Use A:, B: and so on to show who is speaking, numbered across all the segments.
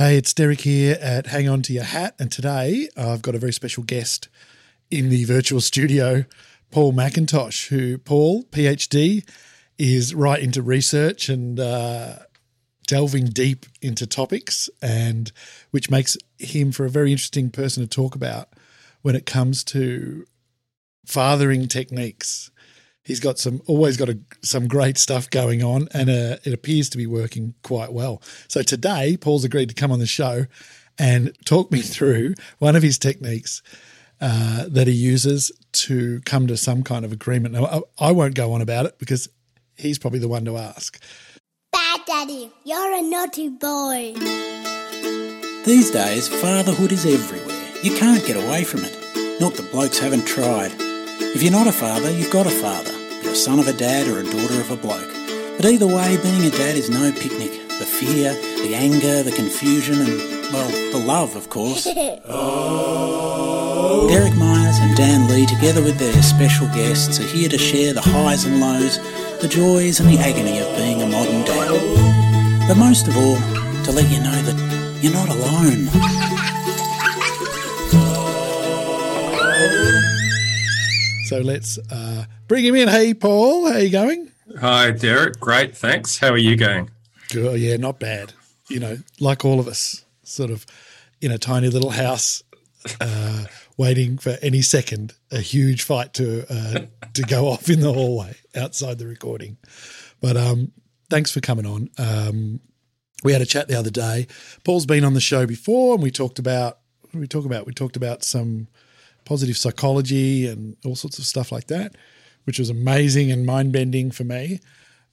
A: Hey, it's Derek here at Hang On to Your Hat, and today I've got a very special guest in the virtual studio, Paul McIntosh, who, Paul, PhD, is right into research and uh, delving deep into topics, and which makes him for a very interesting person to talk about when it comes to fathering techniques. He's got some always got a, some great stuff going on, and uh, it appears to be working quite well. So today, Paul's agreed to come on the show and talk me through one of his techniques uh, that he uses to come to some kind of agreement. Now, I, I won't go on about it because he's probably the one to ask.
B: Bad Daddy, you're a naughty boy.
C: These days, fatherhood is everywhere. You can't get away from it. Not that blokes haven't tried. If you're not a father, you've got a father. You're a son of a dad or a daughter of a bloke. But either way, being a dad is no picnic. The fear, the anger, the confusion, and, well, the love, of course. Derek Myers and Dan Lee, together with their special guests, are here to share the highs and lows, the joys and the agony of being a modern dad. But most of all, to let you know that you're not alone.
A: So let's uh, bring him in. Hey, Paul, how you going?
D: Hi, Derek. Great, thanks. How are you going?
A: Good. Yeah, not bad. You know, like all of us, sort of in a tiny little house, uh, waiting for any second a huge fight to uh, to go off in the hallway outside the recording. But um, thanks for coming on. Um, we had a chat the other day. Paul's been on the show before, and we talked about we talk about? We talked about some positive psychology and all sorts of stuff like that, which was amazing and mind bending for me.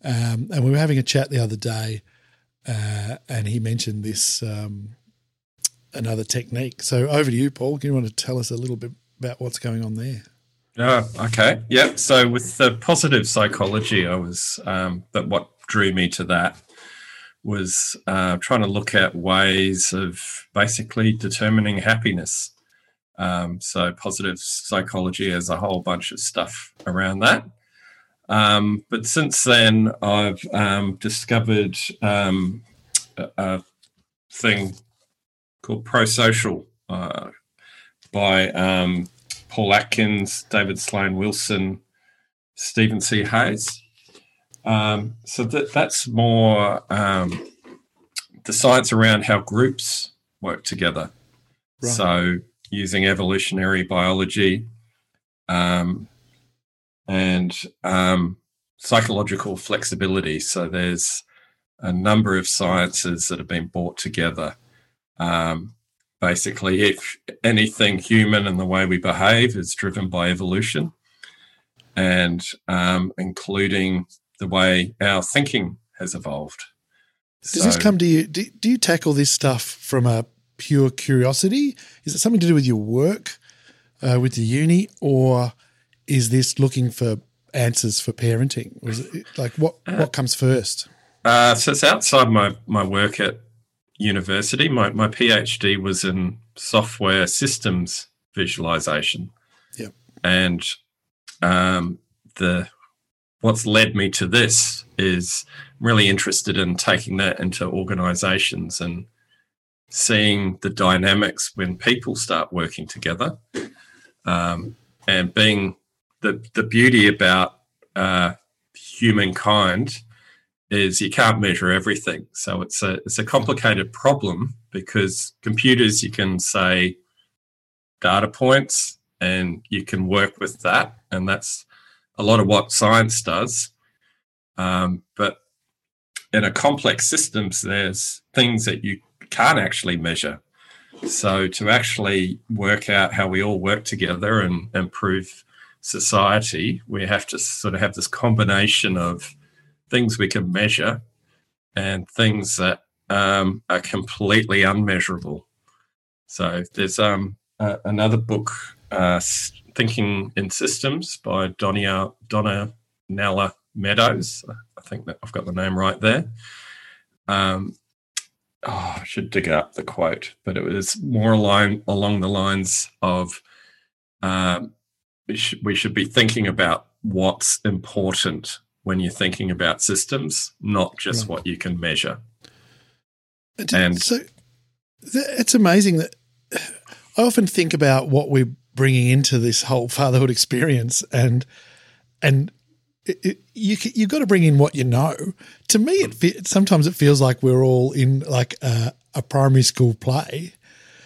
A: Um, and we were having a chat the other day, uh, and he mentioned this um, another technique. So over to you, Paul. Do you want to tell us a little bit about what's going on there?
D: Oh, okay. Yep. So with the positive psychology, I was um, that what drew me to that was uh, trying to look at ways of basically determining happiness. Um, so positive psychology has a whole bunch of stuff around that. Um, but since then, I've um, discovered um, a, a, thing called prosocial uh, by um, Paul Atkins, David Sloan Wilson, Stephen C. Hayes. Um, so that that's more the science around how groups work together. Right. So using evolutionary biology um, and um, psychological flexibility. So there's a number of sciences that have been brought together. Um, basically, if anything human and the way we behave is driven by evolution, and um, including the way our thinking has evolved.
A: Does so, this come to you? Do, do you tackle this stuff from a pure curiosity? Is it something to do with your work uh, with the uni, or is this looking for answers for parenting? Or is it like what what comes first?
D: Uh, so it's outside my my work at university. My my PhD was in software systems visualization.
A: Yeah,
D: and um, the what's led me to this is really interested in taking that into organizations and seeing the dynamics when people start working together um, and being the, the beauty about uh, humankind is you can't measure everything. So it's a it's a complicated problem because computers you can say data points and you can work with that and that's a lot of what science does. Um, but in a complex systems there's things that you can't actually measure. So to actually work out how we all work together and improve society, we have to sort of have this combination of things we can measure and things that um, are completely unmeasurable. So there's um, uh, another book, uh, Thinking in Systems by Donia, Donna Nella Meadows. I think that I've got the name right there. Um, oh, I should dig up the quote, but it was more along along the lines of um, we, sh- we should be thinking about what's important when you're thinking about systems, not just right. what you can measure.
A: And so, it's amazing that I often think about what we're bringing into this whole fatherhood experience, and and it, it, you you've got to bring in what you know. To me, it sometimes it feels like we're all in like a, a primary school play.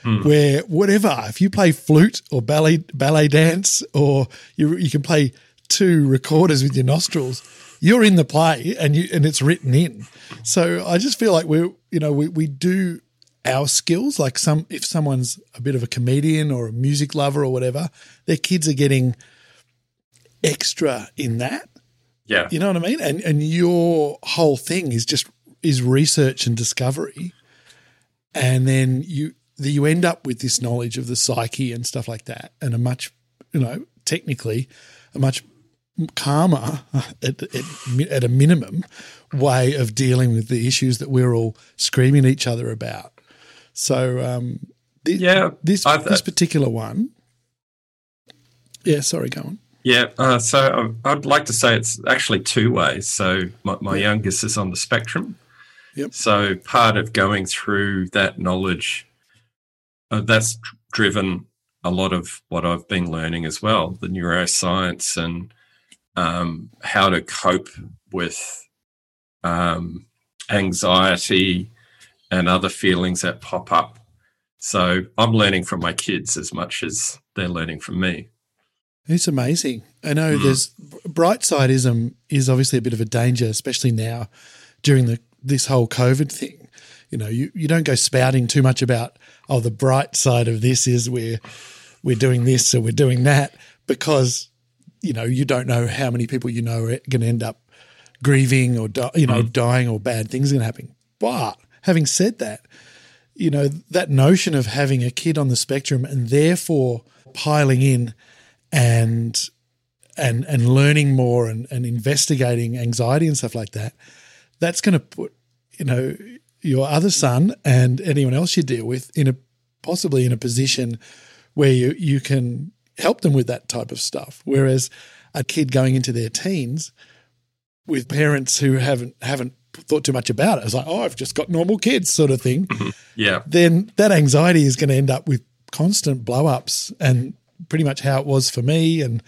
A: Hmm. Where whatever, if you play flute or ballet ballet dance, or you you can play two recorders with your nostrils, you're in the play and you and it's written in. So I just feel like we're you know we we do our skills like some if someone's a bit of a comedian or a music lover or whatever, their kids are getting extra in that.
D: Yeah.
A: You know what I mean? And and your whole thing is just is research and discovery, and then you you end up with this knowledge of the psyche and stuff like that, and a much you know technically a much calmer at, at, at a minimum way of dealing with the issues that we're all screaming at each other about. So um, thi-
D: Yeah,
A: this
D: I've-
A: this particular one. Yeah, sorry, go on.
D: Yeah, uh, so I'd like to say it's actually two ways. So my, my youngest is on the spectrum.
A: Yep.
D: So part of going through that knowledge, uh, that's driven a lot of what I've been learning as well, the neuroscience and um, how to cope with um, anxiety and other feelings that pop up. So I'm learning from my kids as much as they're learning from me.
A: It's amazing. I know hmm. there's bright sideism is obviously a bit of a danger, especially now during the this whole COVID thing. You know, you, you don't go spouting too much about oh the bright side of this is we're we're doing this or we're doing that because you know you don't know how many people you know are going to end up grieving or di- you know hmm. dying or bad things are going to happen. But having said that, you know that notion of having a kid on the spectrum and therefore piling in and and and learning more and, and investigating anxiety and stuff like that that's going to put you know your other son and anyone else you deal with in a possibly in a position where you you can help them with that type of stuff whereas a kid going into their teens with parents who haven't haven't thought too much about it it's like oh i've just got normal kids sort of thing mm-hmm.
D: Yeah.
A: then that anxiety is going to end up with constant blow ups and pretty much how it was for me and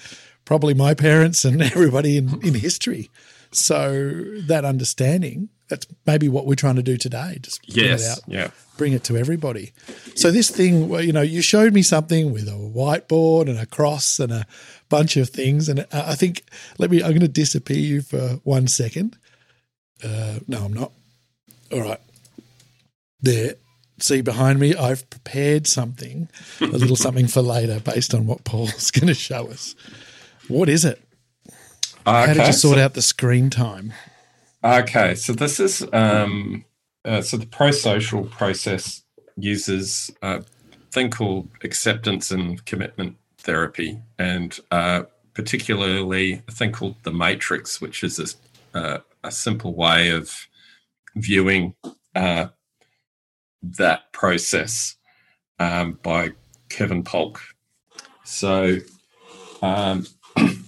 A: probably my parents and everybody in, in history. So that understanding, that's maybe what we're trying to do today. Just bring it out,
D: Yeah.
A: bring it to everybody. So this thing, well, you know, you showed me something with a whiteboard and a cross and a bunch of things. And I I think, let me, I'm going to disappear you for one second. Uh, no, I'm not. All right. There. See behind me, I've prepared something, a little something for later based on what Paul's going to show us. What is it? How did
D: Okay,
A: you sort
D: so-
A: out the screen time?
D: Okay, so this is um, uh, so the pro-social process uses a thing called acceptance and commitment therapy, and uh, particularly a thing called the matrix, which is a, uh, a simple way of viewing uh, that process um, by Kevin Polk. So. Um,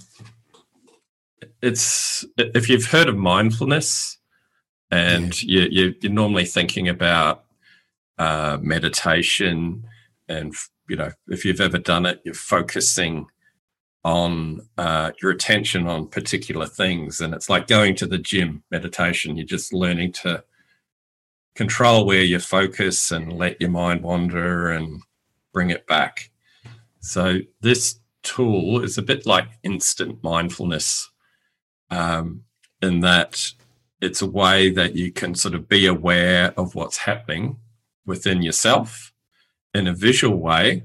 D: it's if you've heard of mindfulness and you, you, you're normally thinking about uh, meditation and you know if you've ever done it you're focusing on uh, your attention on particular things and it's like going to the gym meditation you're just learning to control where you focus and let your mind wander and bring it back so this tool is a bit like instant mindfulness um, in that it's a way that you can sort of be aware of what's happening within yourself in a visual way.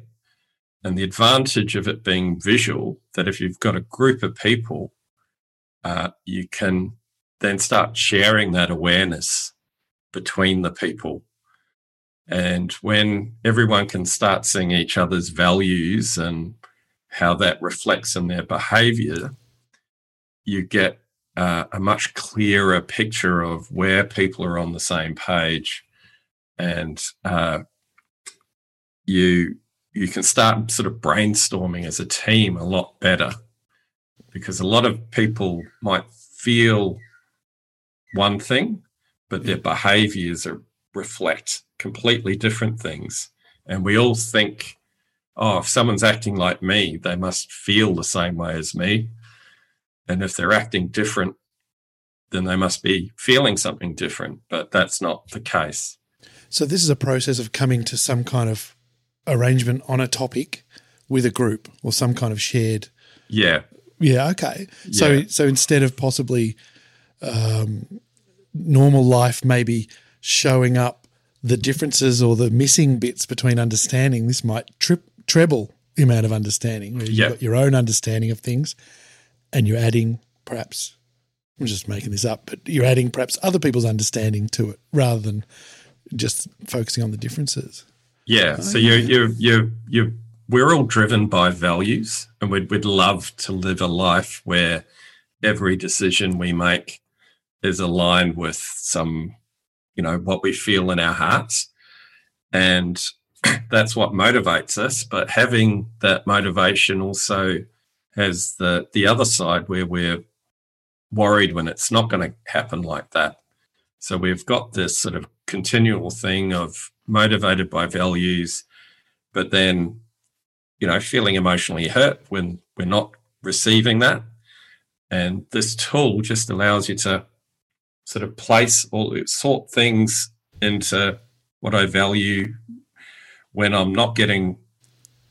D: And the advantage of it being visual, that if you've got a group of people, uh, you can then start sharing that awareness between the people. And when everyone can start seeing each other's values and how that reflects in their behavior, you get uh, a much clearer picture of where people are on the same page, and uh, you you can start sort of brainstorming as a team a lot better because a lot of people might feel one thing, but their behaviors are reflect completely different things. And we all think, oh, if someone's acting like me, they must feel the same way as me. And if they're acting different, then they must be feeling something different. But that's not the case.
A: So, this is a process of coming to some kind of arrangement on a topic with a group or some kind of shared.
D: Yeah.
A: Yeah. Okay. So,
D: Yeah.
A: so instead of possibly um, normal life, maybe showing up the differences or the missing bits between understanding, this might trip treble the amount of understanding. Where you've
D: Yeah.
A: got your own understanding of things, and you're adding perhaps. I'm just making this up, but you're adding perhaps other people's understanding to it rather than just focusing on the differences.
D: Yeah. So you you you you we're all driven by values, and we'd we'd love to live a life where every decision we make is aligned with some, you know, what we feel in our hearts, and that's what motivates us. But having that motivation also has the the other side where we're worried when it's not going to happen like that. So we've got this sort of continual thing of motivated by values, but then, you know, feeling emotionally hurt when we're not receiving that. And this tool just allows you to sort of place all sort things into what I value when I'm not getting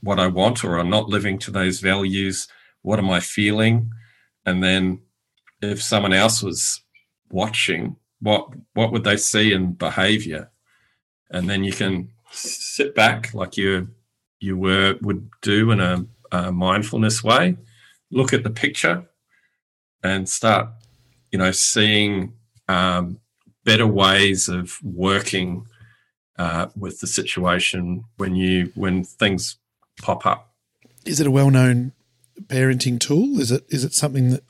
D: what I want or I'm not living to those values. What am I feeling? And then if someone else was watching, what what would they see in behavior? And then you can sit back like you you were would do in a, a mindfulness way, look at the picture, and start, you know, seeing um, better ways of working uh, with the situation when you when things pop up.
A: Is it a well-known parenting tool? Is it is it something that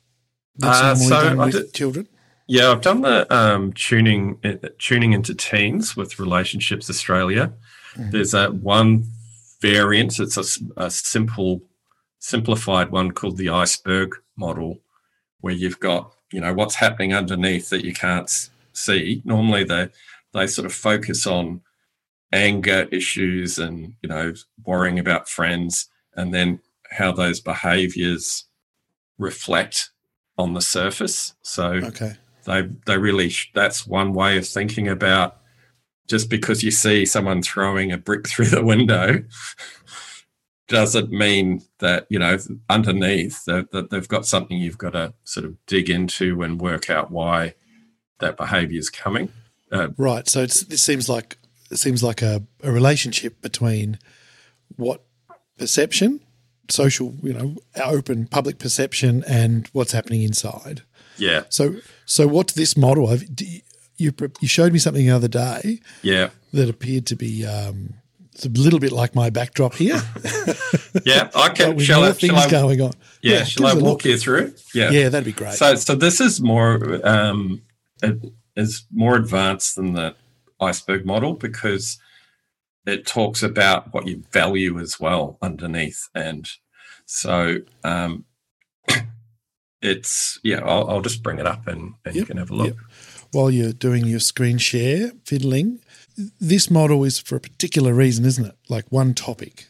A: that's
D: Uh,
A: normally
D: so
A: done with
D: did-
A: children?
D: Yeah, I've done the um, tuning uh, tuning into teens with Relationships Australia. There's a one variant. It's a simple, simplified one called the iceberg model, where you've got you know what's happening underneath that you can't see. Normally, they they sort of focus on anger issues and you know worrying about friends, and then how those behaviours reflect on the surface. So
A: Okay.
D: they they really sh- that's one way of thinking about just because you see someone throwing a brick through the window doesn't mean that you know underneath that, that they've got something you've got to sort of dig into and work out why that behavior is coming
A: Right. So it's, it seems like it seems like a, a relationship between what perception, social, you know, open public perception, and what's happening inside.
D: yeah
A: So, so what's this model? You, you you showed me something the other day
D: yeah
A: that appeared to be um, it's a little bit like my backdrop here,
D: yeah i can
A: with
D: shall
A: more
D: I,
A: things
D: shall I,
A: going on.
D: yeah, shall I walk you through yeah
A: Yeah, that'd be great.
D: So, so this is more um, it is more advanced than the iceberg model because it talks about what you value as well underneath, and so um, it's yeah. I'll, I'll just bring it up and, and you can have a look.
A: yep. While you're doing your screen share fiddling, this model is for a particular reason, isn't it? Like one topic.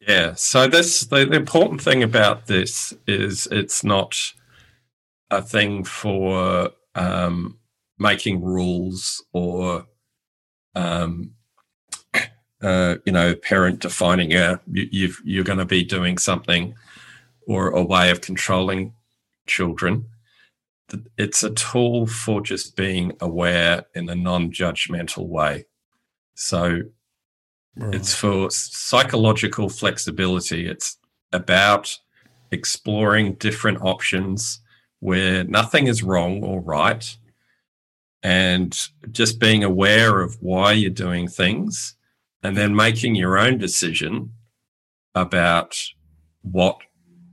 D: Yeah. So this the, the important thing about this is it's not a thing for um, making rules or um, uh, you know parent defining yeah you, you've, you're going to be doing something or a way of controlling children. It's a tool for just being aware in a non-judgmental way. So
A: Right.
D: it's for psychological flexibility. It's about exploring different options where nothing is wrong or right and just being aware of why you're doing things and then making your own decision about what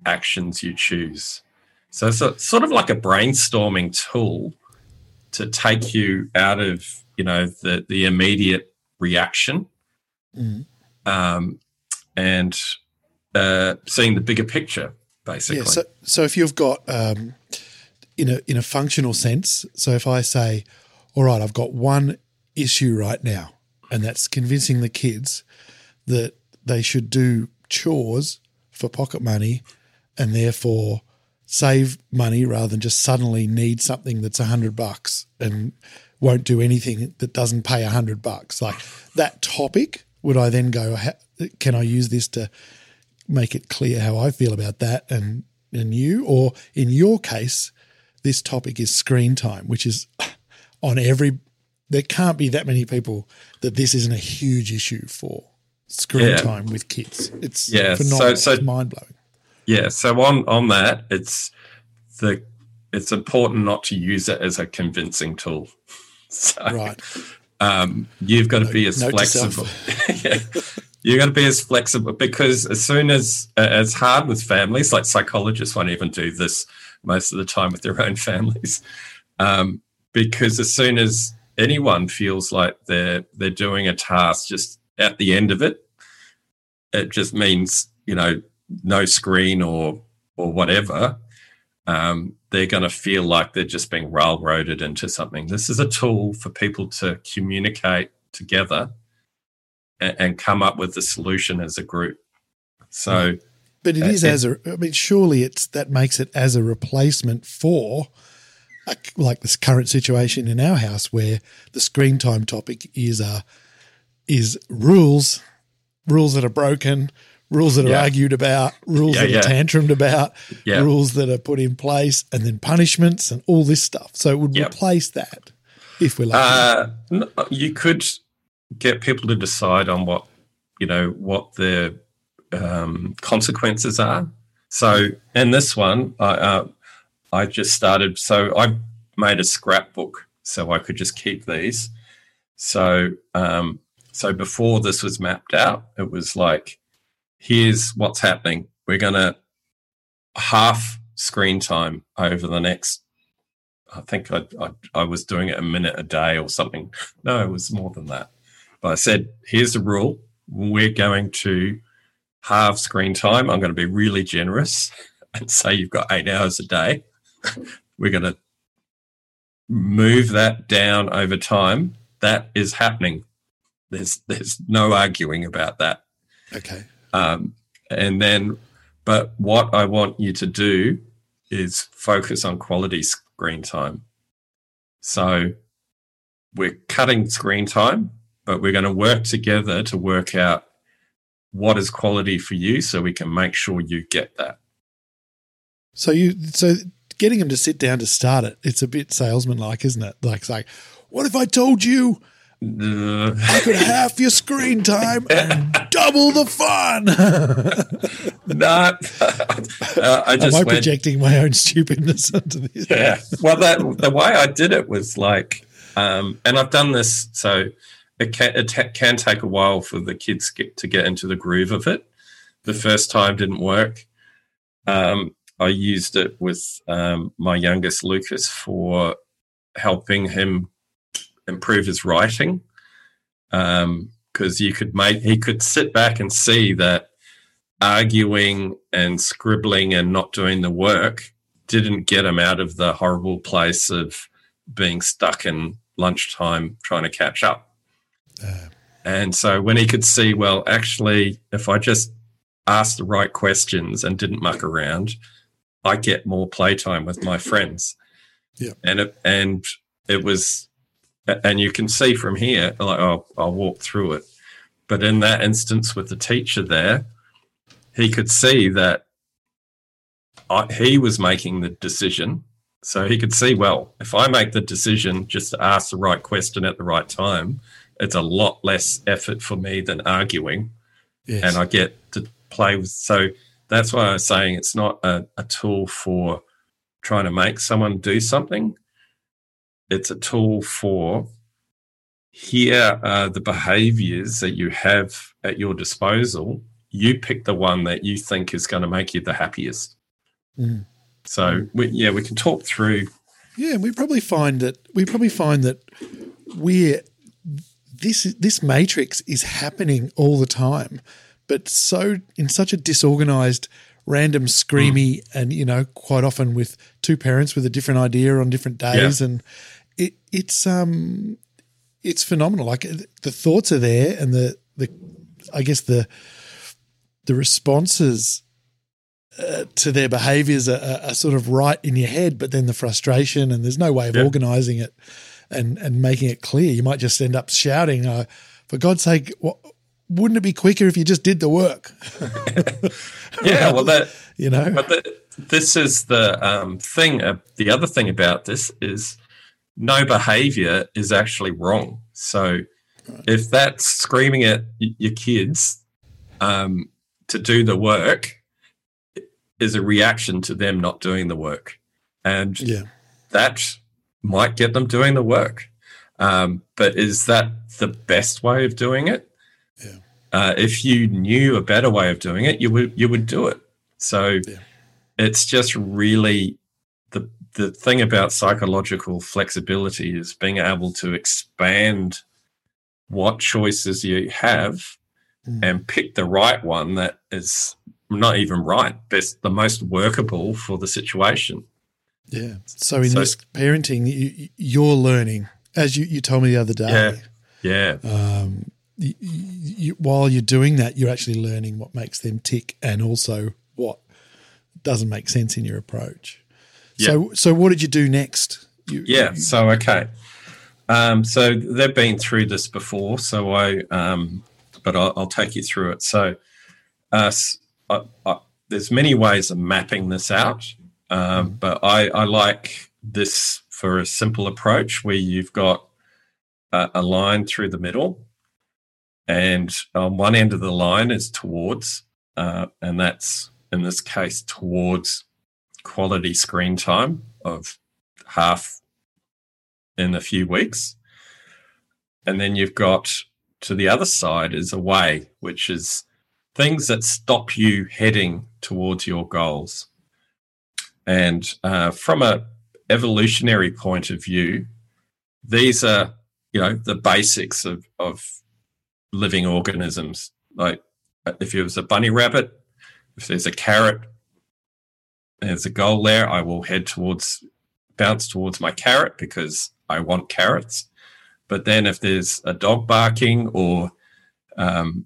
D: actions you choose. So it's a, sort of like a brainstorming tool to take you out of, you know, the, the immediate reaction
A: Mhm.
D: um, and uh, seeing the bigger picture, basically.
A: Yeah. So, so if you've got um, in a in a functional sense, so if I say, "All right, I've got one issue right now, and that's convincing the kids that they should do chores for pocket money and therefore save money rather than just suddenly need something that's a hundred bucks and won't do anything that doesn't pay a hundred bucks. Like that topic, would I then go, can I use this to make it clear how I feel about that and, and you? Or in your case, this topic is screen time, which is on every, there can't be that many people that this isn't a huge issue for screen
D: Yeah.
A: time with kids. It's
D: Yeah, so-
A: phenomenal.
D: so-
A: it's mind blowing.
D: Yeah. So on on that, it's the it's important not to use it as a convincing tool. So,
A: Right.
D: um, you've got to be as
A: note to self.
D: flexible. yeah. You got to be as flexible because as soon as uh, it's hard with families, like psychologists won't even do this most of the time with their own families, um, because as soon as anyone feels like they're they're doing a task, just at the end of it, it just means you know no screen or or whatever. Um, they're going to feel like they're just being railroaded into something. This is a tool for people to communicate together and, and come up with the solution as a group. So,
A: But it is Uh,
D: it-
A: as a. I mean, surely it's that makes it as a replacement for, a, like this current situation in our house where the screen time topic is uh is rules, rules that are broken, rules that are
D: Yeah.
A: argued about, rules
D: Yeah,
A: that
D: yeah.
A: are tantrumed about, rules that are put in place, and then punishments and all this stuff. So it would replace that if we're lucky.
D: uh, you could get people to decide on what you know what the um, consequences are. So in this one, I uh, I just started. So I made a scrapbook so I could just keep these. So um, so before this was mapped out, it was like, here's what's happening. We're gonna half screen time over the next. I think I, I I was doing it a minute a day or something. No, it was more than that. But I said, here's the rule. We're going to halve screen time. I'm going to be really generous and say you've got eight hours a day. We're going to move that down over time. That is happening. There's there's no arguing about that.
A: okay.
D: Um, and then, but what I want you to do is focus on quality screen time. So we're cutting screen time, but we're going to work together to work out what is quality for you so we can make sure you get that.
A: So you so getting them to sit down to start it, it's a bit salesman like, isn't it? Like it's like, what if I told you I could half your screen time and double the fun?
D: Not. uh, I
A: Am
D: just
A: I
D: went,
A: projecting my own stupidness onto this?
D: yeah. Well, that the way I did it was like, um, and I've done this, so it can it can take a while for the kids get, to get into the groove of it. The first time didn't work. Um, I used it with um, my youngest Lucas for helping him improve his writing, because you could make he could sit back and see that arguing and scribbling and not doing the work didn't get him out of the horrible place of being stuck in lunchtime trying to catch up.
A: Uh,
D: And so when he could see, well, actually, if I just asked the right questions and didn't muck around, I get more playtime with my friends.
A: Yeah.
D: And it and it was and you can see from here, like oh, I'll walk through it. But in that instance with the teacher there, he could see that I, he was making the decision. So he could see, well, if I make the decision just to ask the right question at the right time, it's a lot less effort for me than arguing
A: yes.
D: and I get to play with. So that's why I was saying it's not a, a tool for trying to make someone do something. It's a tool for here are the behaviors that you have at your disposal. You pick the one that you think is going to make you the happiest.
A: Mm.
D: So we, yeah, we can talk through.
A: Yeah, we probably find that we probably find that we're this this matrix is happening all the time, but so in such a disorganized, random, screamy, and you know, quite often with two parents with a different idea on different days, and it it's um it's phenomenal. Like the thoughts are there, and the the I guess the the responses uh, to their behaviors are, are, sort of right in your head, but then the frustration and there's no way of yeah. organizing it and and making it clear. You might just end up shouting, uh, "For God's sake, what, wouldn't it be quicker if you just did the work?"
D: yeah, well, that you know, but the, this is the um, thing. Uh, the other thing about this is no behavior is actually wrong. So if that's screaming at your kids um, to do the work, is a reaction to them not doing the work, and
A: yeah.
D: that might get them doing the work. Um, but is that the best way of doing it?
A: Yeah.
D: Uh, if you knew a better way of doing it, you would you would do it. So yeah. it's just really the thing about psychological flexibility is being able to expand what choices you have mm. and pick the right one that is not even right, best the most workable for the situation.
A: Yeah. So in so, this parenting, you, you're learning, as you, you told me the other
D: day.
A: Yeah. Yeah. Um, you, you, while you're doing that, you're actually learning what makes them tick and also what doesn't make sense in your approach. Yeah. So, so what did you do next?
D: You, yeah. so okay. Um, so they've been through this before. So I, um, but I'll, I'll, take you through it. So, uh, I, I, there's many ways of mapping this out. Um, but I, I, like this for a simple approach where you've got a, a, line through the middle, and on one end of the line is towards, uh, and that's in this case towards quality screen time of half in a few weeks. And then you've got to the other side is away, which is things that stop you heading towards your goals. And uh, from a evolutionary point of view, these are you know the basics of of living organisms. Like if it was a bunny rabbit, if there's a carrot, there's a goal there. I will head towards bounce towards my carrot because I want carrots. But then if there's a dog barking or um,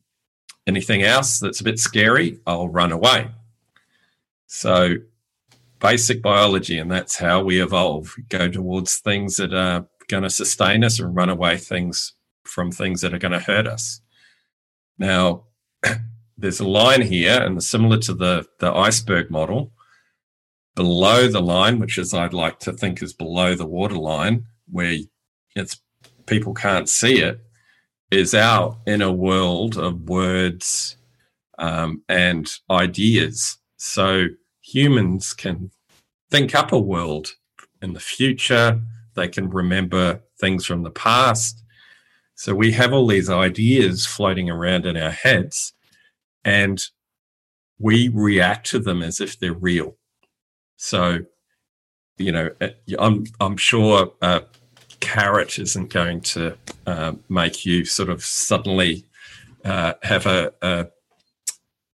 D: anything else that's a bit scary, I'll run away. So basic biology, and that's how we evolve. We go towards things that are going to sustain us and run away things from things that are going to hurt us. Now, there's a line here, and similar to the, the iceberg model, below the line, which is I'd like to think is below the waterline, where it's people can't see it, is our inner world of words um, and ideas. So humans can think up a world in the future. They can remember things from the past. So we have all these ideas floating around in our heads and we react to them as if they're real. So, you know, uh, I'm, I'm sure a carrot isn't going to uh, make you sort of suddenly uh, have a, a,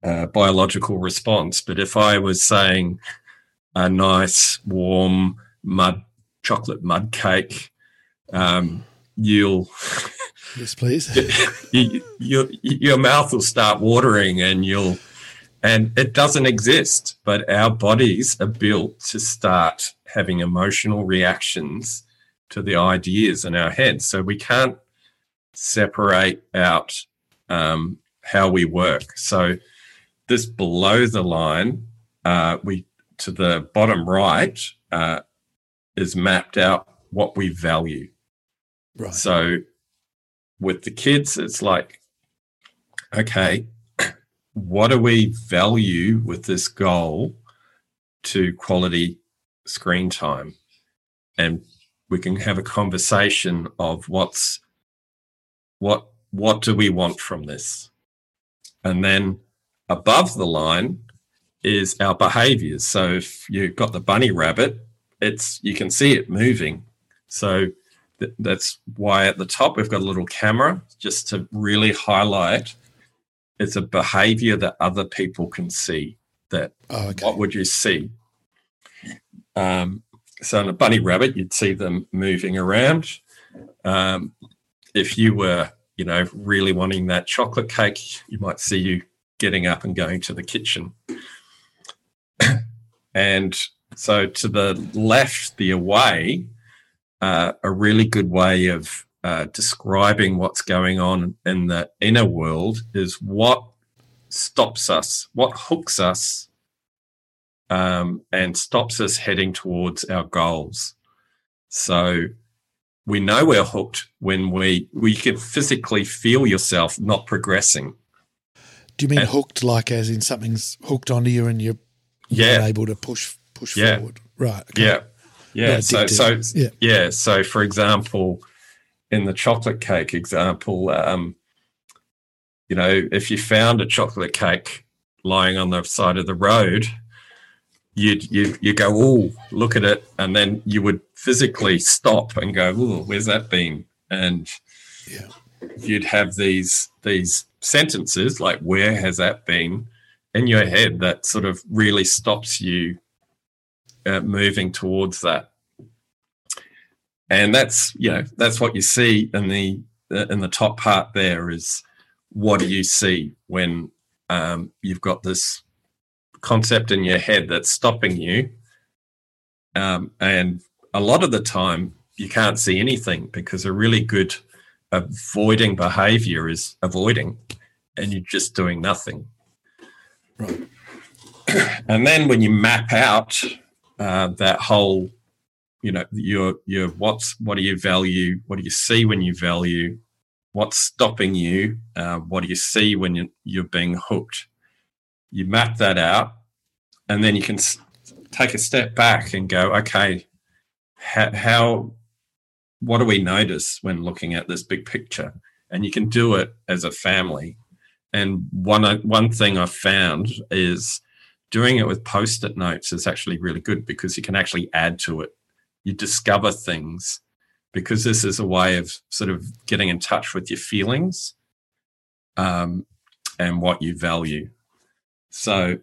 D: a biological response. But if I was saying, a nice warm mud chocolate mud cake. Um, you'll
A: yes, please.
D: you, you, your mouth will start watering, and you'll and it doesn't exist, but our bodies are built to start having emotional reactions to the ideas in our heads. So we can't separate out um, how we work. So this below the line, uh, we to the bottom right uh, is mapped out what we value.
A: Right.
D: So with the kids, it's like, okay, what do we value with this goal to quality screen time? And we can have a conversation of what's what what do we want from this? And then above the line, is our behaviors. So if you've got the bunny rabbit, it's you can see it moving. So th- that's why at the top we've got a little camera just to really highlight it's a behavior that other people can see. That
A: oh, okay.
D: what would you see? Um, so in a bunny rabbit, you'd see them moving around. Um, if you were, you know, really wanting that chocolate cake, you might see you getting up and going to the kitchen. and so to the left, the away, uh, a really good way of uh, describing what's going on in the inner world is what stops us, what hooks us, um, and stops us heading towards our goals. So we know we're hooked when we we can physically feel yourself not progressing.
A: Do you mean and, hooked like as in something's hooked onto you and you're,
D: yeah.
A: able to push push
D: yeah.
A: forward? Right.
D: Okay. Yeah. Yeah. So so yeah. yeah. So for example, in the chocolate cake example, um, you know, if you found a chocolate cake lying on the side of the road, you'd you you go, oh, look at it, and then you would physically stop and go, oh, where's that been? And
A: yeah.
D: you'd have these these sentences like, where has that been? In your head, that sort of really stops you uh, moving towards that and that's you know that's what you see in the in the top part there is what do you see when um, you've got this concept in your head that's stopping you um, and a lot of the time you can't see anything because a really good avoiding behavior is avoiding and you're just doing nothing.
A: Right.
D: And then when you map out uh, that whole you know your your what's what do you value? What do you see when you value? What's stopping you? Uh, what do you see when you're, you're being hooked? You map that out and then you can take a step back and go okay how, how what do we notice when looking at this big picture? And you can do it as a family. And one one thing i've found is doing it with post-it notes is actually really good because you can actually add to it you discover things because this is a way of sort of getting in touch with your feelings um, and what you value. So,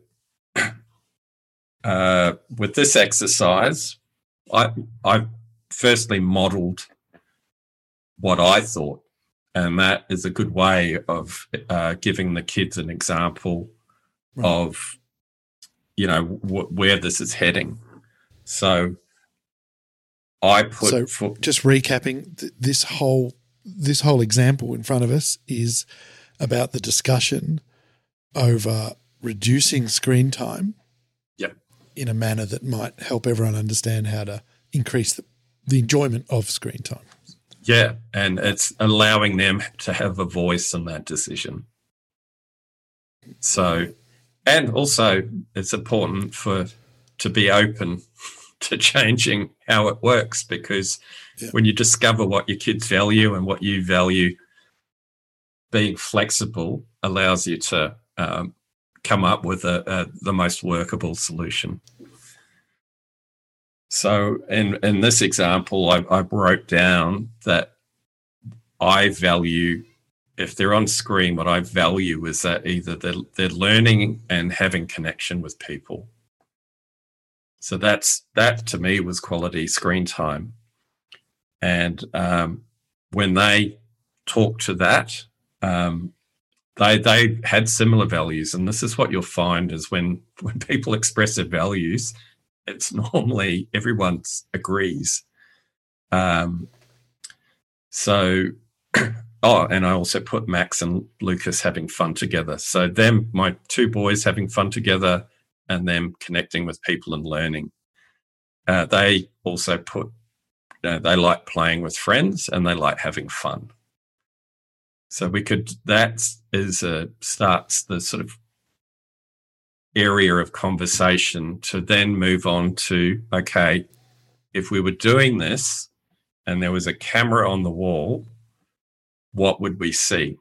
D: uh, with this exercise, I I firstly modeled what I thought, and that is a good way of uh, giving the kids an example right. of you know w- where this is heading. So I put
A: so
D: for-
A: just recapping th- this whole this whole example in front of us is about the discussion over reducing screen time
D: yep.
A: in a manner that might help everyone understand how to increase the, the enjoyment of screen time.
D: Yeah, and it's allowing them to have a voice in that decision. So, and also it's important for to be open to changing how it works because yeah. when you discover what your kids value and what you value, being flexible allows you to um, come up with a, a, the most workable solution. So, in in this example, I, I wrote down that I value if they're on screen, what I value is that either they're, they're learning and having connection with people so that's that to me was quality screen time. And um, when they talked to that, um, they they had similar values, and this is what you'll find is when when people express their values, it's normally everyone agrees. Um, so, oh, and I also put Max and Lucas having fun together. So them, my two boys having fun together, and them connecting with people and learning. Uh, they also put, you know, they like playing with friends and they like having fun. So we could, that is a, starts the sort of area of conversation to then move on to, okay, if we were doing this and there was a camera on the wall, what would we see?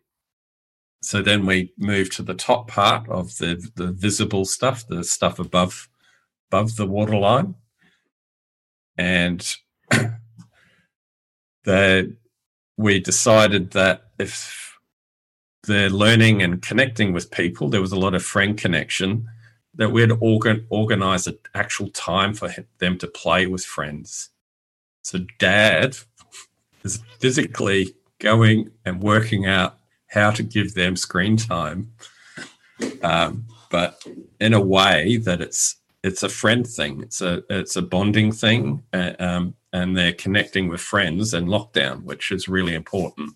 D: So then we move to the top part of the, the visible stuff, the stuff above above the waterline. And the, we decided that if they're learning and connecting with people, there was a lot of friend connection, that we'd organ, organize an actual time for them to play with friends. So dad is physically going and working out how to give them screen time, um, but in a way that it's it's a friend thing. It's a it's a bonding thing, uh, um, and they're connecting with friends in lockdown, which is really important.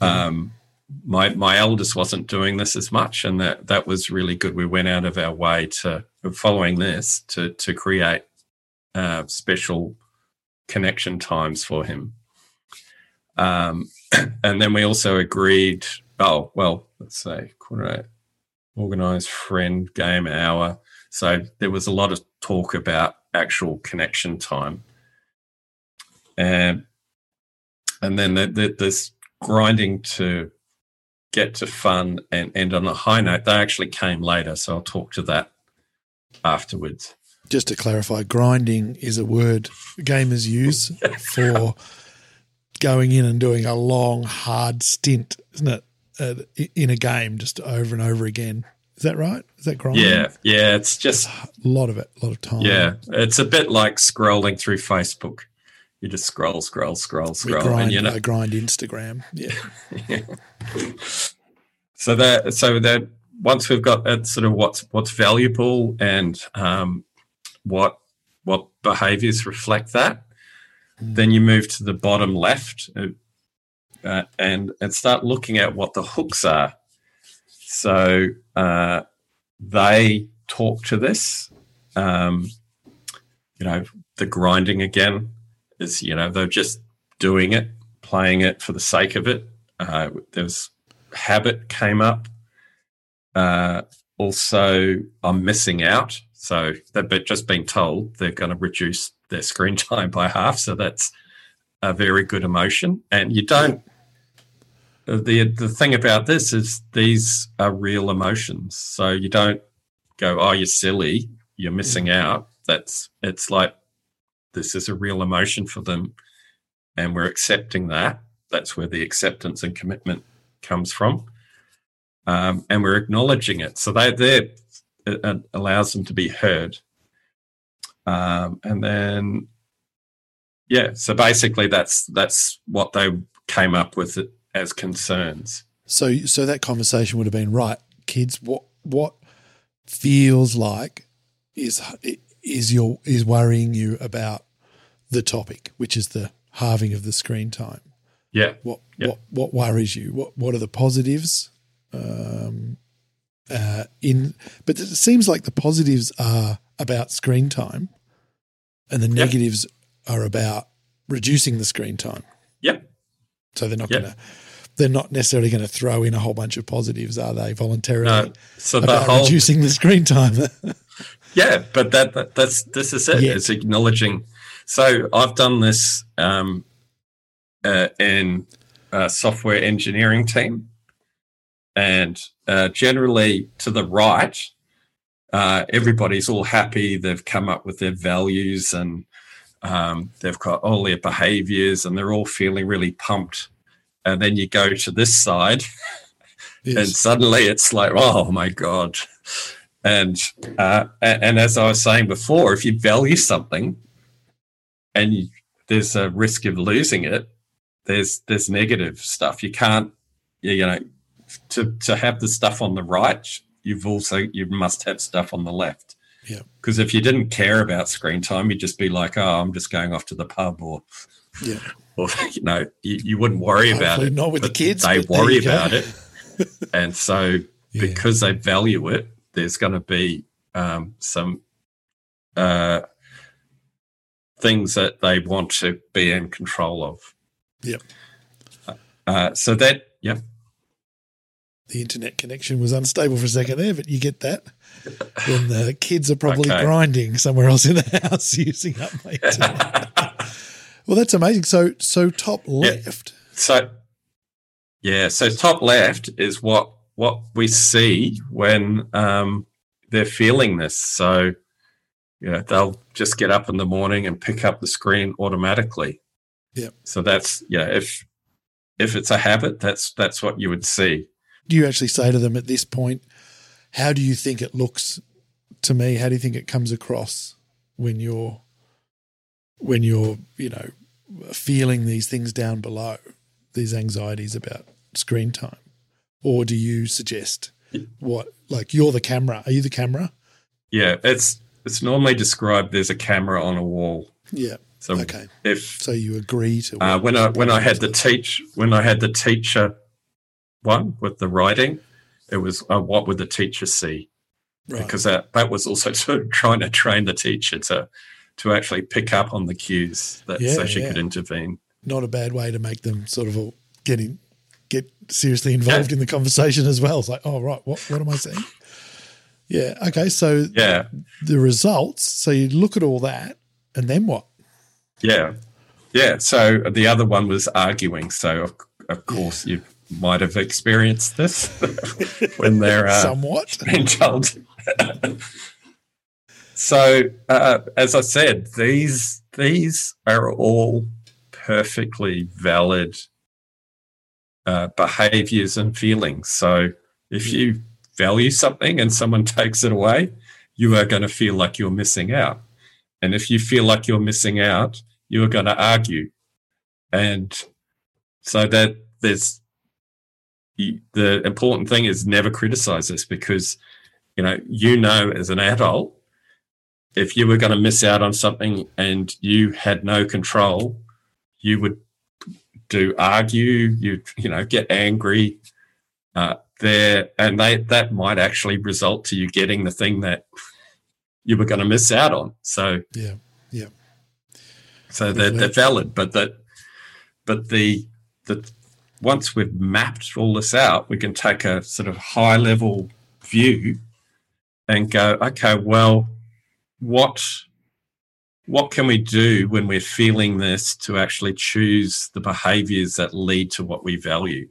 D: Um, my my eldest wasn't doing this as much, and that that was really good. We went out of our way to following this to to create uh, special connection times for him. Um, and then we also agreed. Oh well, let's say organized friend game hour. So there was a lot of talk about actual connection time, and and then the, the, this grinding to get to fun and end on a high note, they actually came later. So I'll talk to that afterwards.
A: Just to clarify, grinding is a word gamers use for going in and doing a long, hard stint, isn't it? Uh, in a game, just over and over again. Is that right? Is that grinding?
D: Yeah, yeah. It's just
A: a lot of it, a lot of time.
D: Yeah, it's a bit like scrolling through Facebook. You just scroll, scroll, scroll, scroll,
A: grind,
D: and you know,
A: I grind Instagram. Yeah.
D: yeah. So that so that once we've got that sort of what's what's valuable and um, what what behaviors reflect that. Then you move to the bottom left uh, uh, and and start looking at what the hooks are. So uh, they talk to this. Um, you know, the grinding again is you know they're just doing it, playing it for the sake of it. Uh, there's habit came up. Uh, also, I'm missing out. So they've just been told they're going to reduce their screen time by half. So that's a very good emotion. And you don't. The the thing about this is these are real emotions. So you don't go, oh, you're silly, you're missing mm. out. That's it's like this is a real emotion for them, and we're accepting that. That's where the acceptance and commitment comes from, um, and we're acknowledging it. So they they it, allows them to be heard, um, and then yeah. So basically, that's that's what they came up with as concerns.
A: So so that conversation would have been right, kids. What what feels like is is your is worrying you about the topic, which is the halving of the screen time.
D: Yeah.
A: What what what worries you? What what are the positives? Um, uh, in but it seems like the positives are about screen time, and the negatives are about reducing the screen time.
D: Yep.
A: So they're not going to they're not necessarily going to throw in a whole bunch of positives, are they? Voluntarily. No.
D: So
A: about
D: whole
A: reducing the screen time.
D: yeah, but that, that, that's this is it. It's acknowledging. So I've done this um, uh, in a software engineering team, and uh, generally to the right, uh, everybody's all happy. They've come up with their values and um, they've got all their behaviors, and they're all feeling really pumped. And then you go to this side, yes. and suddenly it's like, oh my god. And uh, and as I was saying before, if you value something, and you, there's a risk of losing it, there's there's negative stuff. You can't, you know, to to have the stuff on the right, you've also you must have stuff on the left.
A: Yeah.
D: Because if you didn't care about screen time, you'd just be like, oh, I'm just going off to the pub, or
A: yeah,
D: or you know, you, you wouldn't worry Hopefully about it.
A: Not with the kids.
D: They worry about it, and so yeah. because they value it, there's going to be um, some. Uh, things that they want to be in control of.
A: Yep.
D: Uh, so that, yep.
A: The internet connection was unstable for a second there, but you get that. When the kids are probably okay. grinding somewhere else in the house using up my internet. well, that's amazing. So, so top left.
D: So, yeah. So top left is what what we see when um, they're feeling this. So, yeah, they'll just get up in the morning and pick up the screen automatically.
A: Yeah.
D: So that's yeah. If if it's a habit, that's that's what you would see.
A: Do you actually say to them at this point, "How do you think it looks to me? How do you think it comes across when you're when you're you know feeling these things down below? these anxieties about screen time, or do you suggest what? Like you're the camera. Are you the camera?
D: Yeah, it's it's normally described there's a camera on a wall.
A: Yeah.
D: So
A: Okay.
D: if
A: So you agree to
D: uh, when I when I had the teach when I had the teacher one with the writing, it was uh, what would the teacher see?
A: right.
D: Because that that was also sort of trying to train the teacher to to actually pick up on the cues that so she
A: yeah.
D: could intervene.
A: not a bad way to make them sort of all get in, get seriously involved in the conversation as well. It's like, oh right, what what am I saying? Yeah. Okay. So
D: Yeah,
A: the results. So you look at all that, and then what?
D: yeah, yeah. So the other one was arguing. So of, of course you might have experienced this when they're uh,
A: Somewhat.
D: being told. so, uh, as I said, these these are all perfectly valid uh, behaviors and feelings. So, if you value something and someone takes it away, you are going to feel like you're missing out. And if you feel like you're missing out, you are going to argue. And so that there's you, the important thing is never criticize this because you know you know as an adult if you were going to miss out on something and you had no control you would do argue you you know get angry uh, there and they that might actually result to you getting the thing that you were going to miss out on so
A: Yeah. Yeah.
D: so they're, they're valid, but that, but the the once we've mapped all this out, we can take a sort of high level view and go, okay, well, what what can we do when we're feeling this to actually choose the behaviors that lead to what we value?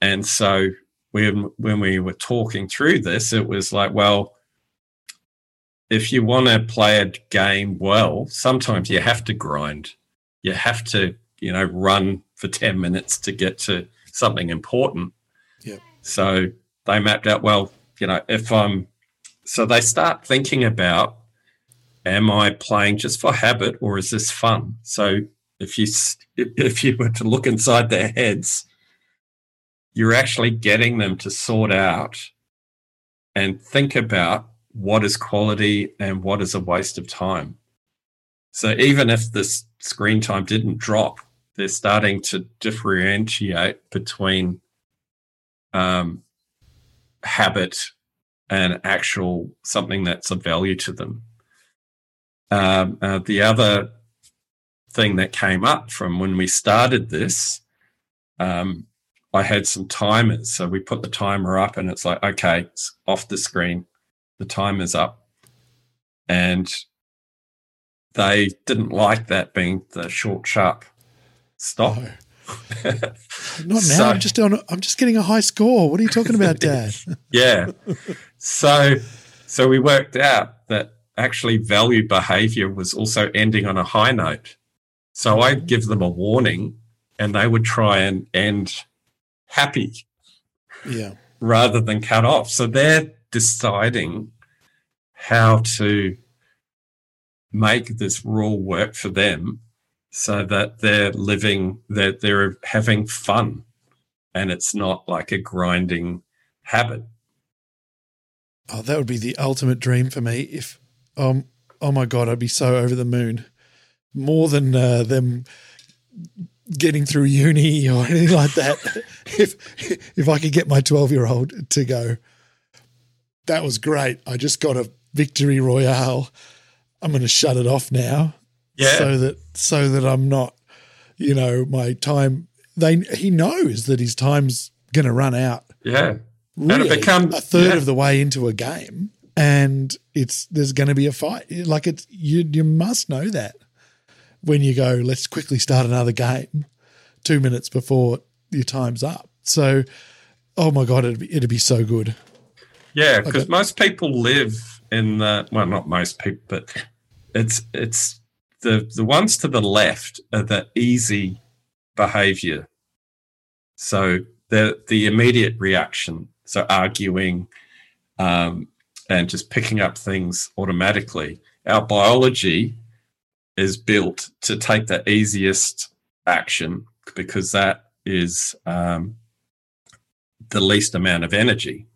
D: And so when when we were talking through this, it was like, well, if you want to play a game well, sometimes you have to grind. You have to, you know, run for 10 minutes to get to something important.
A: Yep.
D: So they mapped out, well, you know, if I'm, so they start thinking about, am I playing just for habit or is this fun? So if you, if you were to look inside their heads, you're actually getting them to sort out and think about what is quality and what is a waste of time. So even if this screen time didn't drop, they're starting to differentiate between um, habit and actual something that's of value to them. Um, uh, the other thing that came up from when we started this, um, I had some timers. So we put the timer up and it's like, okay, it's off the screen the time is up. And they didn't like that being the short, sharp stop.
A: No. Not now.
D: So-
A: I'm just on. I'm just getting a high score. What are you talking about, Dad?
D: yeah. So, so we worked out that actually value behavior was also ending on a high note. So I'd mm-hmm. give them a warning and they would try and end happy
A: yeah.
D: rather than cut off. So they're deciding how to make this rule work for them so that they're living, that they're having fun and it's not like a grinding habit.
A: Oh, that would be the ultimate dream for me. If um, oh my god, I'd be so over the moon. More than uh, them getting through uni or anything like that. if if I could get my twelve year old to go, that was great. I just got a victory royale. I'm going to shut it off now.
D: Yeah.
A: So that so that I'm not, you know, my time. They he knows that his time's going to run out
D: Yeah.
A: really
D: become-
A: a third
D: yeah.
A: of the way into a game and it's there's going to be a fight like it's you you must know that when you go let's quickly start another game 2 minutes before your time's up so oh my god it'd be, it'd be so good
D: Yeah, because most people live in the well, not most people, but it's it's the the ones to the left are the easy behavior. So the the immediate reaction, so arguing, um, and just picking up things automatically. Our biology is built to take the easiest action because that is um, the least amount of energy.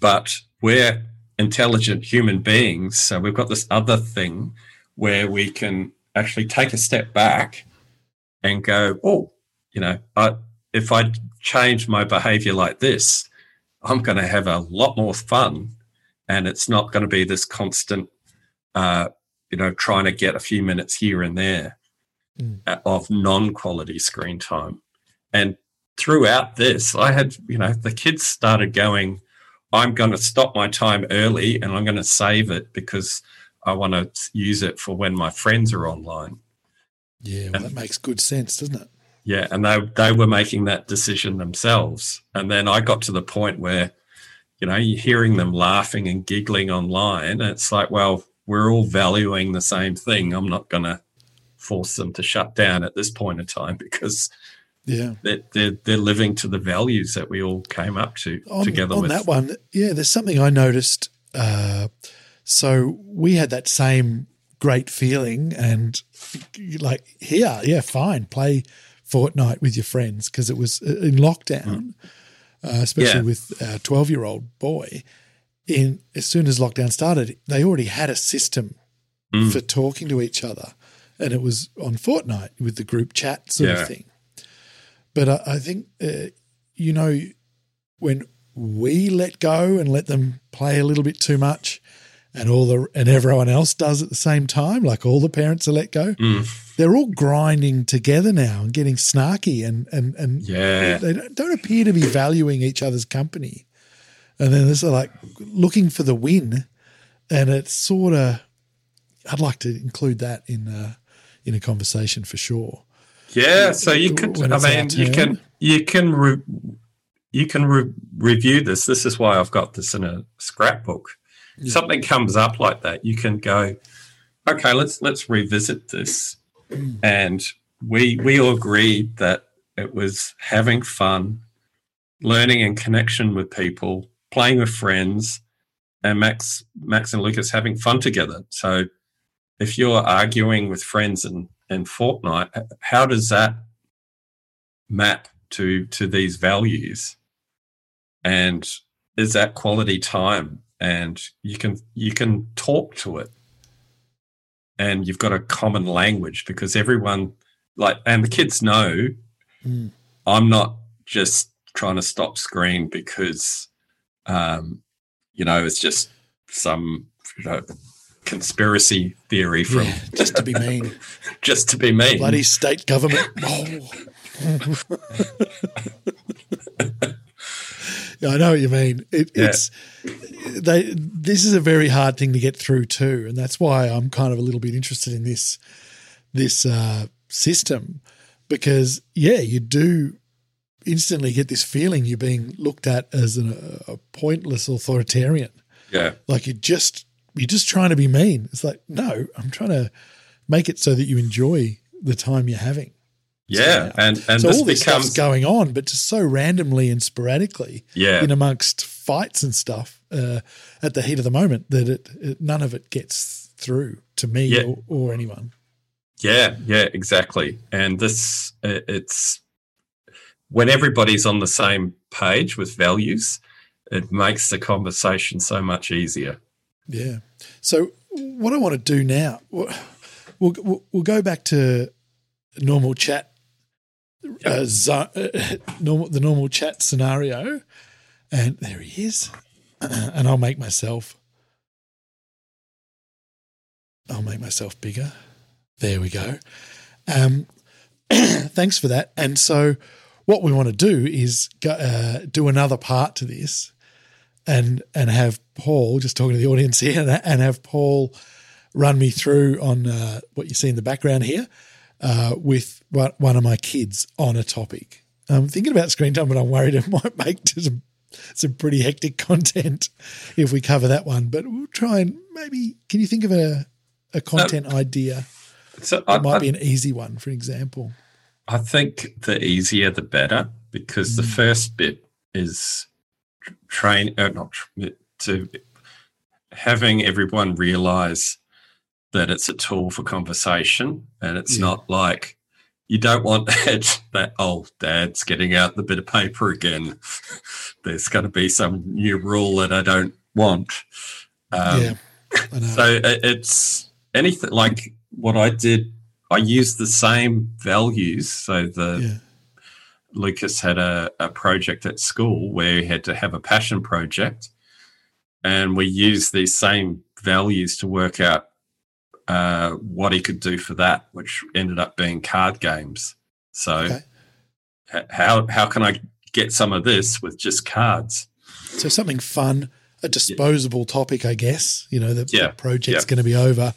D: But we're intelligent human beings, so we've got this other thing where we can actually take a step back and go, oh, you know, I, if I change my behavior like this, I'm going to have a lot more fun, and it's not going to be this constant, uh, you know, trying to get a few minutes here and there mm. of non-quality screen time. And throughout this, I had, you know, the kids started going, I'm going to stop my time early and I'm going to save it because I want to use it for when my friends are online.
A: Yeah, well, and, that makes good sense, doesn't it?
D: Yeah, and they they were making that decision themselves, and then I got to the point where, you know, you're hearing them laughing and giggling online. And it's like, well, we're all valuing the same thing. I'm not going to force them to shut down at this point in time because
A: yeah
D: they're, they're, they're living to the values that we all came up to
A: on,
D: together
A: on
D: with
A: that one yeah there's something i noticed uh, so we had that same great feeling and like here yeah fine play fortnite with your friends because it was uh, in lockdown mm. uh, especially yeah. with our 12 year old boy in as soon as lockdown started they already had a system mm. for talking to each other and it was on Fortnite with the group chat sort yeah. of thing. But I, I think, uh, you know, when we let go and let them play a little bit too much, and all the and everyone else does at the same time, like all the parents are let go.
D: Mm.
A: They're all grinding together now and getting snarky, and and and
D: yeah,
A: they don't, don't appear to be valuing each other's company. And then there's like looking for the win, and it's sort of. I'd like to include that in uh, in a conversation for sure.
D: Yeah, so you could. I mean, you can you can re, you can re- review this. This is why I've got this in a scrapbook. Yeah. Something comes up like that, you can go, okay, let's let's revisit this. And we we all agreed that it was having fun, learning and connection with people, playing with friends, and Max Max and Lucas having fun together. So if you're arguing with friends in, in Fortnite, how does that map to to these values? And is that quality time? And you can you can talk to it, and you've got a common language because everyone like and the kids know mm. I'm not just trying to stop screen because um, you know it's just some you know conspiracy theory from yeah,
A: just to be mean.
D: just to be mean.
A: Bloody state government. Oh. yeah, I know what you mean. It, yeah. It's they. This is a very hard thing to get through too, and that's why I'm kind of a little bit interested in this this uh, system because yeah, you do instantly get this feeling you're being looked at as an, a pointless authoritarian.
D: Yeah,
A: like you just you're just trying to be mean. It's like, no, I'm trying to make it so that you enjoy the time you're having.
D: Yeah, and and
A: so
D: this
A: all this
D: becomes
A: stuff's going on, but just so randomly and sporadically.
D: Yeah,
A: in amongst fights and stuff uh, at the heat of the moment, that it, it none of it gets through to me yeah. or, or anyone.
D: Yeah, yeah, exactly. And this, it's when everybody's on the same page with values, it makes the conversation so much easier.
A: Yeah. So what I want to do now, we'll, we'll, we'll go back to normal chat, uh, zo- uh, normal the normal chat scenario, and there he is, and I'll make myself, I'll make myself bigger. There we go. Um, thanks for that. And so, what we want to do is go, uh, do another part to this and and have Paul just talking to the audience here and, and have Paul run me through on uh, what you see in the background here uh, with one of my kids on a topic. I'm thinking about screen time, but I'm worried it might make some some pretty hectic content if we cover that one. But we'll try and maybe can you think of a a content um, idea? So that might I, be an easy one, for example.
D: I think the easier the better because mm. the first bit is train, uh, not to having everyone realize that it's a tool for conversation and it's yeah. not like you don't want that, that oh dad's getting out the bit of paper again there's going to be some new rule that i don't want um,
A: yeah. I know.
D: so it's anything like what i did i used the same values so the
A: yeah.
D: lucas had a, a project at school where he had to have a passion project and we used these same values to work out uh, what he could do for that, which ended up being card games. So,
A: Okay.
D: h- how how can I get some of this with just cards?
A: So something fun, a disposable topic, I guess. You know, the, the project's
D: yeah.
A: going to be over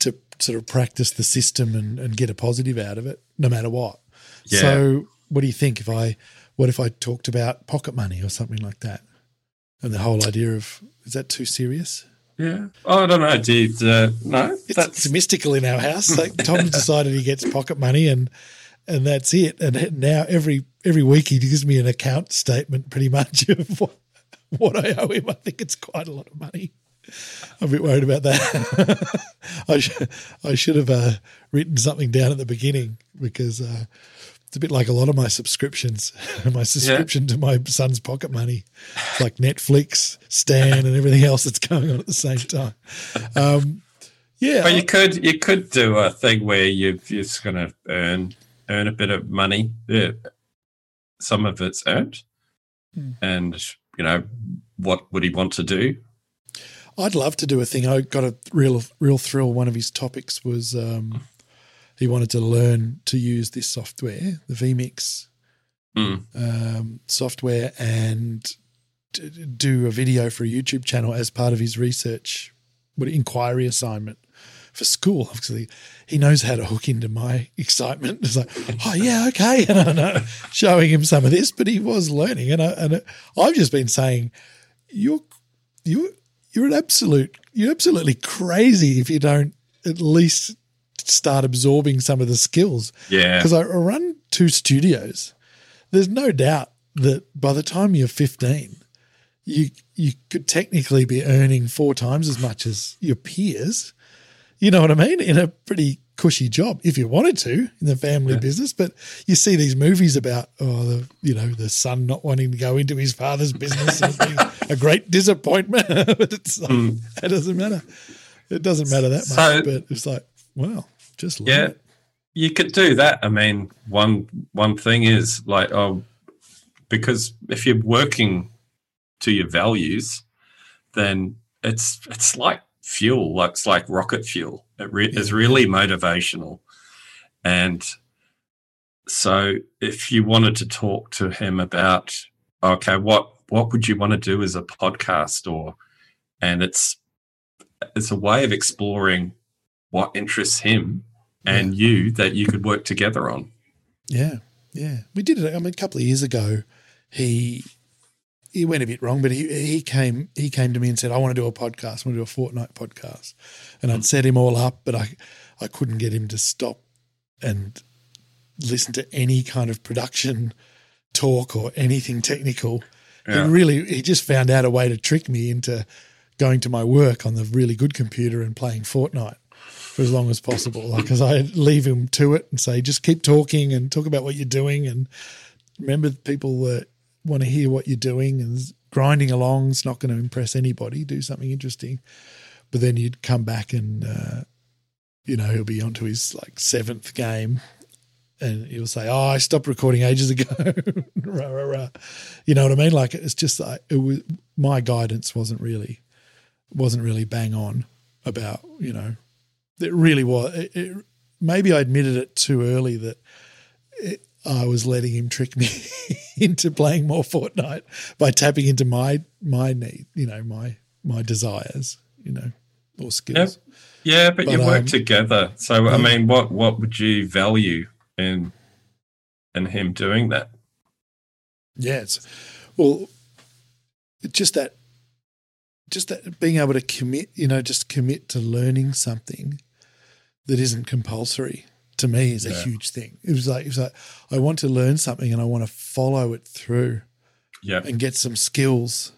A: to sort of practice the system and, and get a positive out of it, no matter what.
D: Yeah.
A: So, what do you think if I, what if I talked about pocket money or something like that? And the whole idea of is that too serious?
D: Yeah, oh, I don't know, dude. Uh, no,
A: It's,
D: that's
A: it's mystical in our house. Like Tom decided he gets pocket money and and that's it. And now every every week he gives me an account statement, pretty much of what, what I owe him. I think it's quite a lot of money. I'm a bit worried about that. I should I should have uh, written something down at the beginning because uh, it's a bit like a lot of my subscriptions. my subscription to my son's pocket money, it's like Netflix, Stan, and everything else that's going on at the same time. Um, yeah,
D: But you could you could do a thing where you you're just going to earn earn a bit of money. Yeah. Some of it's earned,
A: Hmm.
D: and you know what would he want to do?
A: I'd love to do a thing. I got a real real thrill. One of his topics was um, he wanted to learn to use this software, the vMix
D: Mm.
A: um, software, and d- do a video for a YouTube channel as part of his research, what inquiry assignment for school. Obviously, he knows how to hook into my excitement. It's like, oh yeah, okay, and I know showing him some of this, but he was learning, and I, and I've just been saying, you're you you're an absolute you're absolutely crazy if you don't at least start absorbing some of the skills
D: Yeah,
A: because I run two studios. There's no doubt that by the time you're 15, you you could technically be earning four times as much as your peers. You know what I mean? In a pretty cushy job, if you wanted to, in the family business. But you see these movies about oh, the you know the son not wanting to go into his father's business a great disappointment. but it's like, hmm. it doesn't matter. It doesn't matter that much. But it's like, well, just
D: yeah.
A: it.
D: You could do that. I mean, one one thing is like, oh, because if you're working to your values, then it's it's like fuel. Like it's like rocket fuel. It re- is really motivational, and so if you wanted to talk to him about, okay, what what would you want to do as a podcast, or and it's it's a way of exploring what interests him and you that you could work together on.
A: Yeah, yeah. We did it. I mean, a couple of years ago, he he went a bit wrong, but he he came he came to me and said, "I want to do a podcast. I want to do a Fortnite podcast." And I'd set him all up, but I I couldn't get him to stop and listen to any kind of production talk or anything technical.
D: Yeah.
A: He really he just found out a way to trick me into going to my work on the really good computer and playing Fortnite for as long as possible. Like, I leave him to it and say, just keep talking and talk about what you're doing. And remember, people uh, want to hear what you're doing and grinding along is not going to impress anybody. Do something interesting. But then you'd come back and, uh, you know, he'll be onto his like seventh game and he'll say, "Oh, I stopped recording ages ago." rah, rah, rah. You know what I mean? Like it's just like it was my guidance wasn't really wasn't really bang on about you know it really was. It, it, maybe I admitted it too early that it, I was letting him trick me into playing more Fortnite by tapping into my my need, you know, my my desires, you know, or skills.
D: Yeah, but, you
A: But,
D: work
A: um,
D: together. So I mean, what what would you value in in him doing that?
A: Yeah, it's well, just that, just that being able to commit, you know, just commit to learning something that isn't compulsory to me is a
D: Yeah.
A: huge thing. It was like it was like I want to learn something and I want to follow it through
D: Yeah,
A: and get some skills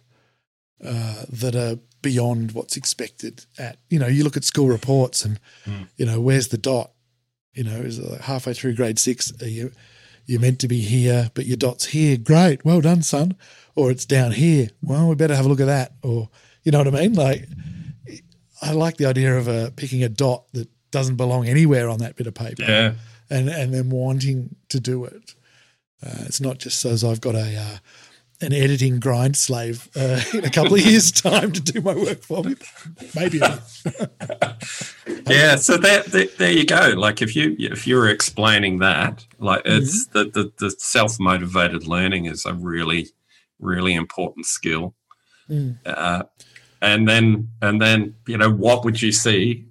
A: uh, that are beyond what's expected. At you know, you look at school reports and
D: Mm.
A: you know, where's the dot? You know, is like halfway through grade six, are you you're meant to be here, but your dot's here. Great, well done, son. Or it's down here. Well, we better have a look at that. Or you know what I mean? Like, I like the idea of uh, picking a dot that doesn't belong anywhere on that bit of paper,
D: Yeah.
A: and and then wanting to do it. Uh, it's not just as I've got a uh, an editing grind slave uh, in a couple of years' time to do my work for me. Maybe.
D: yeah so that, that there you go like if you if you're explaining that like it's the, the the self-motivated learning is a really really important skill
A: Mm.
D: uh, and then and then you know what would you see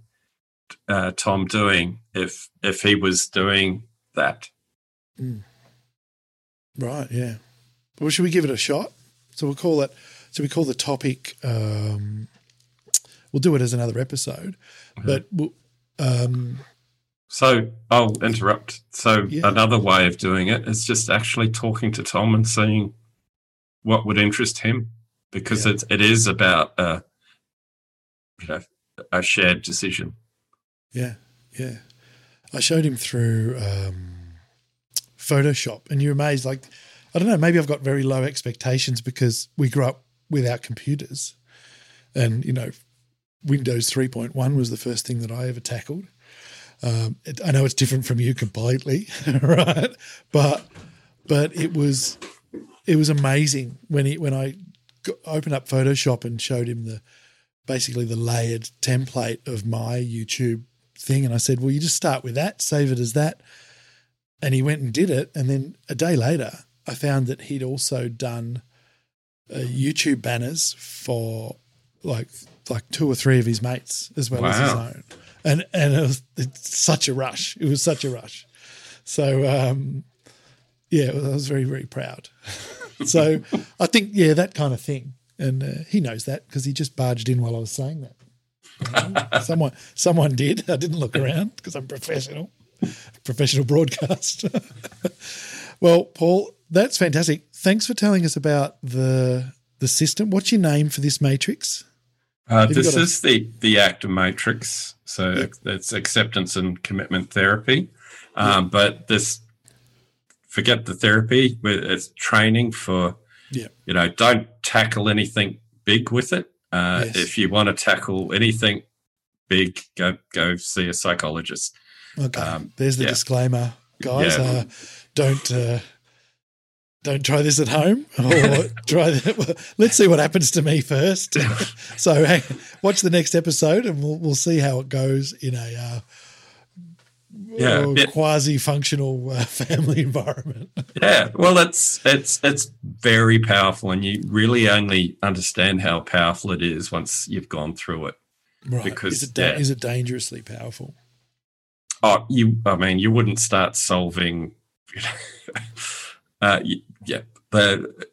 D: uh, tom doing if if he was doing that
A: Right, yeah. Well, should we give it a shot? So we'll call it. So we call the topic. Um, we'll do it as another episode, but we'll, um,
D: so i'll interrupt so
A: Yeah.
D: another way of doing it is just actually talking to tom and seeing what would interest him because
A: Yeah.
D: it's it is about uh you know a shared decision
A: yeah, yeah. I showed him through um, Photoshop, and you're amazed. Like, I don't know. Maybe I've got very low expectations because we grew up without computers, and you know, Windows 3.1 was the first thing that I ever tackled. Um, it, I know it's different from you completely, right? But but it was it was amazing when he when I g- opened up Photoshop and showed him the basically the layered template of my YouTube thing, and I said, "Well, you just start with that, save it as that," and he went and did it, and then a day later, I found that he'd also done uh, YouTube banners for like like two or three of his mates as well as his own, and and it was it's such a rush. It was such a rush. So um, yeah, I was very very proud. so I think yeah, that kind of thing, and uh, he knows that because he just barged in while I was saying that. Someone someone did. I didn't look around because I'm professional, professional broadcast. well, Paul, that's fantastic. Thanks for telling us about the the system. What's your name for this matrix?
D: uh, this
A: a-
D: is the the actor matrix so
A: Yeah.
D: it's acceptance and commitment therapy um, but this forget the therapy it's training for
A: Yeah.
D: you know don't tackle anything big with it uh,
A: Yes.
D: if you want to tackle anything big go go see a psychologist
A: Okay,
D: Um,
A: there's the
D: yeah.
A: disclaimer, guys.
D: Yeah.
A: Uh, don't uh, don't try this at home, or try that. Let's see what happens to me first. so, hey, watch the next episode, and we'll we'll see how it goes in a uh,
D: Yeah, it-
A: quasi functional uh, family environment.
D: Yeah, well, it's it's it's very powerful, and you really only understand how powerful it is once you've gone through it.
A: Right?
D: Because,
A: is it da-
D: yeah.
A: is it dangerously powerful?
D: Oh, you, I mean, you wouldn't start solving. uh, y- yeah, the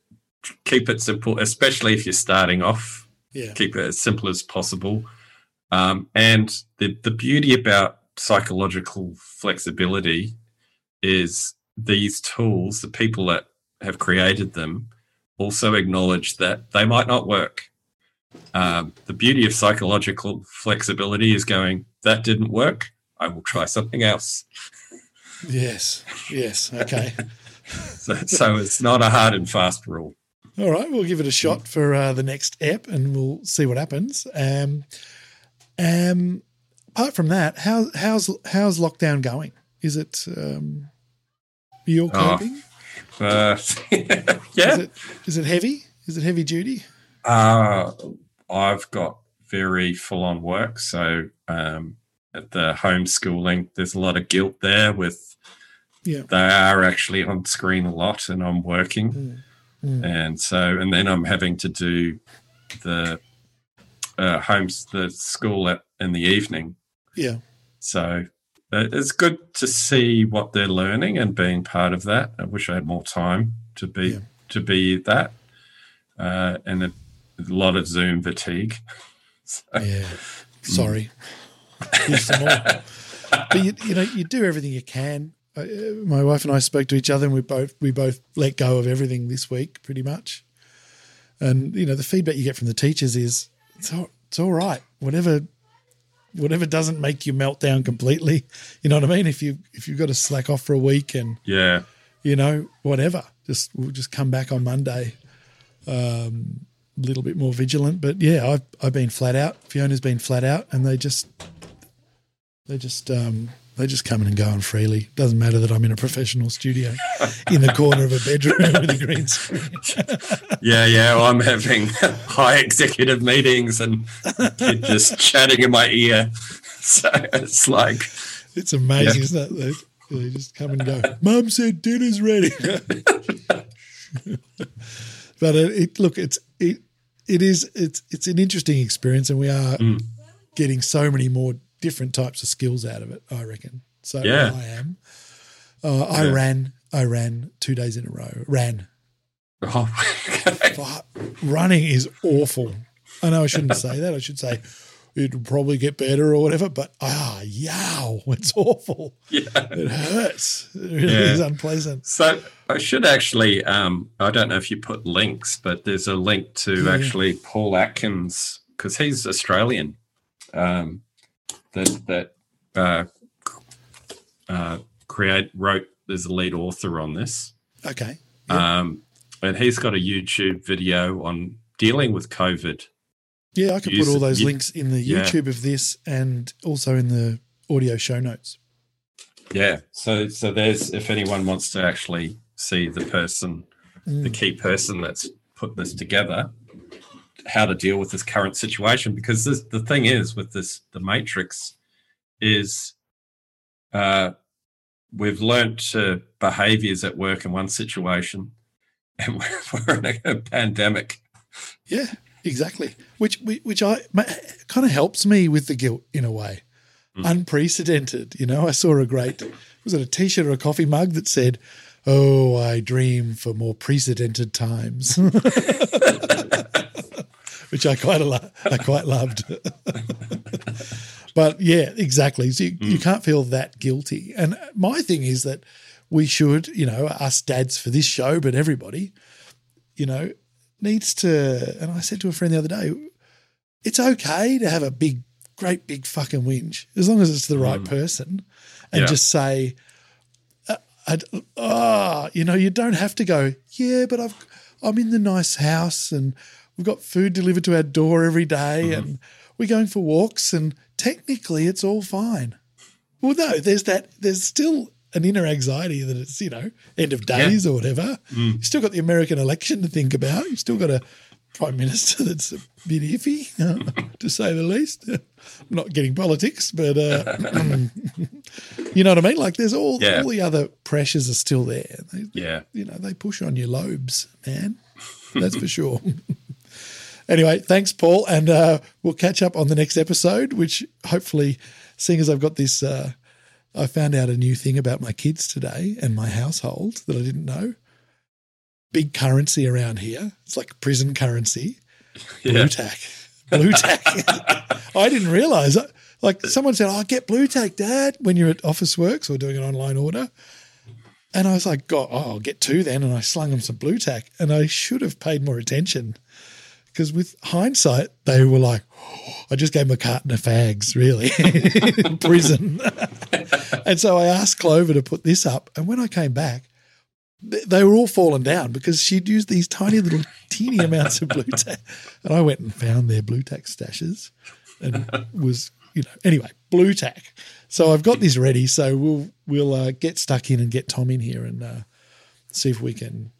D: keep it simple, especially if you're starting off.
A: Yeah,
D: Keep it as simple as possible. Um, and the the beauty about psychological flexibility is these tools, the people that have created them, also acknowledge that they might not work. Um, the beauty of psychological flexibility is going, that didn't work. I will try something else.
A: yes, yes. Okay.
D: So, so it's not a hard and fast rule.
A: All right, we'll give it a shot for uh, the next app, and we'll see what happens. Um, um, apart from that, how how's how's lockdown going? Is it um, you're
D: Oh,
A: coping?
D: Uh,
A: Is it is it heavy? Is it heavy duty?
D: Uh, I've got very full on work. So um, at the homeschooling, there's a lot of guilt there with
A: Yeah.
D: they are actually on screen a lot and I'm working.
A: Mm. Mm.
D: And so, and then I'm having to do the uh, homes, the school at, in the evening.
A: Yeah,
D: So uh, it's good to see what they're learning and being part of that. I wish I had more time to be
A: Yeah.
D: to be that, uh, and a, a lot of Zoom fatigue. So,
A: yeah. Sorry. Some more. But you, you know, you do everything you can. Uh, my wife and I spoke to each other, and we both we both let go of everything this week, pretty much. And you know, the feedback you get from the teachers is it's all, it's all right. Whatever whatever doesn't make you melt down completely. You know what I mean? If you if you've got to slack off for a week and
D: Yeah.
A: you know whatever, just we'll just come back on Monday. Um, a little bit more vigilant, but yeah, I've I've been flat out. Fiona's been flat out, and they just they just um, they just coming and going freely. Doesn't matter that I'm in a professional studio in the corner of a bedroom with a green screen.
D: Yeah, yeah. Well, I'm having high executive meetings and just chatting in my ear. So it's like,
A: It's amazing,
D: Yeah.
A: isn't it? They, they just come and go. Mum said dinner's ready. but it, it look, it's it it is it's it's an interesting experience, and we are
D: Mm.
A: getting so many more different types of skills out of it. I reckon. So
D: Yeah.
A: I am. Uh, I
D: Yeah.
A: ran. I ran two days in a row. Ran.
D: oh.
A: But running is awful. I know I shouldn't say that. I should say it'll probably get better or whatever. But ah, yow, it's awful.
D: yeah.
A: It hurts. It really
D: Yeah.
A: is unpleasant.
D: So I should actually, um, I don't know if you put links, but there's a link to
A: Yeah.
D: actually Paul Atkins because he's Australian. Um, that that uh, uh, create wrote as the lead author on this,
A: Okay.
D: um, and he's got a YouTube video on dealing with COVID.
A: Yeah, I could
D: Use-
A: put all those
D: you-
A: links in the
D: yeah.
A: YouTube of this and also in the audio show notes.
D: Yeah, so so there's if anyone wants to actually see the person,
A: Mm.
D: the key person that's put this together, how to deal with this current situation. Because this, the thing is with this, the matrix is, uh, we've learnt uh, behaviors at work in one situation, and we're, we're in a, a pandemic.
A: Yeah, exactly. Which which I kind of helps me with the guilt in a way.
D: Mm.
A: Unprecedented, you know. I saw a great was it a T-shirt or a coffee mug that said, "Oh, I dream for more precedented times," which I quite a lo- I quite loved. but yeah, exactly. So you, you can't feel that guilty. And my thing is that we should, you know, us dads for this show, but everybody, you know, needs to. And I said to a friend the other day, it's okay to have a big, great big fucking whinge as long as it's the right person, and
D: Yeah.
A: just say, uh, "Ah, you know, you don't have to go. Yeah, but I've, I'm in the nice house and we've got food delivered to our door every day and we're going for walks and technically it's all fine. Well, no, there's that. There's still an inner anxiety that it's you know end of days or whatever. You've still got the American election to think about. You've still got a prime minister that's a bit iffy, uh, to say the least. I'm not getting politics, but uh, you know what I mean. Like there's all
D: Yeah.
A: all the other pressures are still there. They,
D: Yeah,
A: you know they push on your lobes, man. That's for sure. anyway, thanks, Paul, and uh, we'll catch up on the next episode. Which hopefully, seeing as I've got this, uh, I found out a new thing about my kids today and my household that I didn't know. Big currency around here. It's like prison currency. Blue
D: yeah.
A: tack. Blu Tack. I didn't realize. Like someone said, "I "Oh, get Blu Tack, Dad," when you're at Officeworks or doing an online order. And I was like, God, oh, I'll get two then. And I slung them some Blu Tack. And I should have paid more attention because with hindsight, they were like, "Oh, I just gave them a carton of fags, really, prison. and so I asked Clover to put this up. And when I came back, they were all fallen down because she'd used these tiny little teeny amounts of Blu Tack. And I went and found their Blu Tack stashes and was, you know, anyway, Blu Tack. So I've got this ready. So we'll we'll uh, get stuck in and get Tom in here and uh, see if we can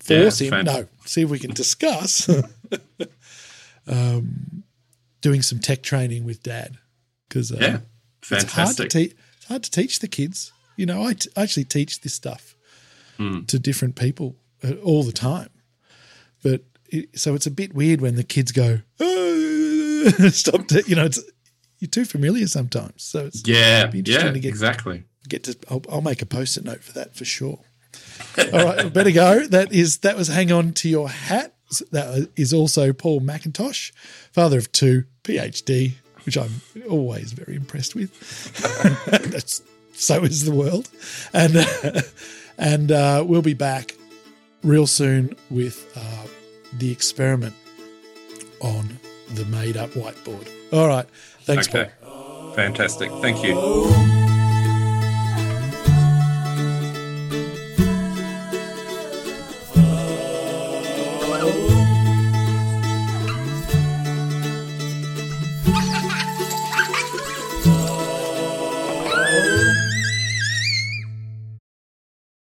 A: force
D: Yeah,
A: him.
D: fan-
A: No, see if we can discuss um, doing some tech training with Dad because uh,
D: Yeah,
A: it's hard to
D: fantastic.
A: teach. It's hard to teach the kids. You know, I t- actually teach this stuff
D: Hmm.
A: to different people uh, all the time, but it, so it's a bit weird when the kids go, "Ah," "Stop!" T-, you know, it's you're too familiar sometimes. So it's
D: yeah, yeah,
A: to get-
D: exactly.
A: get to. I'll, I'll make a post-it note for that for sure. All right, better go. That is that was hang on to your hat. That is also Paul McIntosh, father of two, PhD, which I'm always very impressed with. That's so is the world, and uh, and uh, we'll be back real soon with uh, the experiment on the made up whiteboard. All right. Thanks,
D: Okay.
A: Paul.
D: Fantastic. Thank you.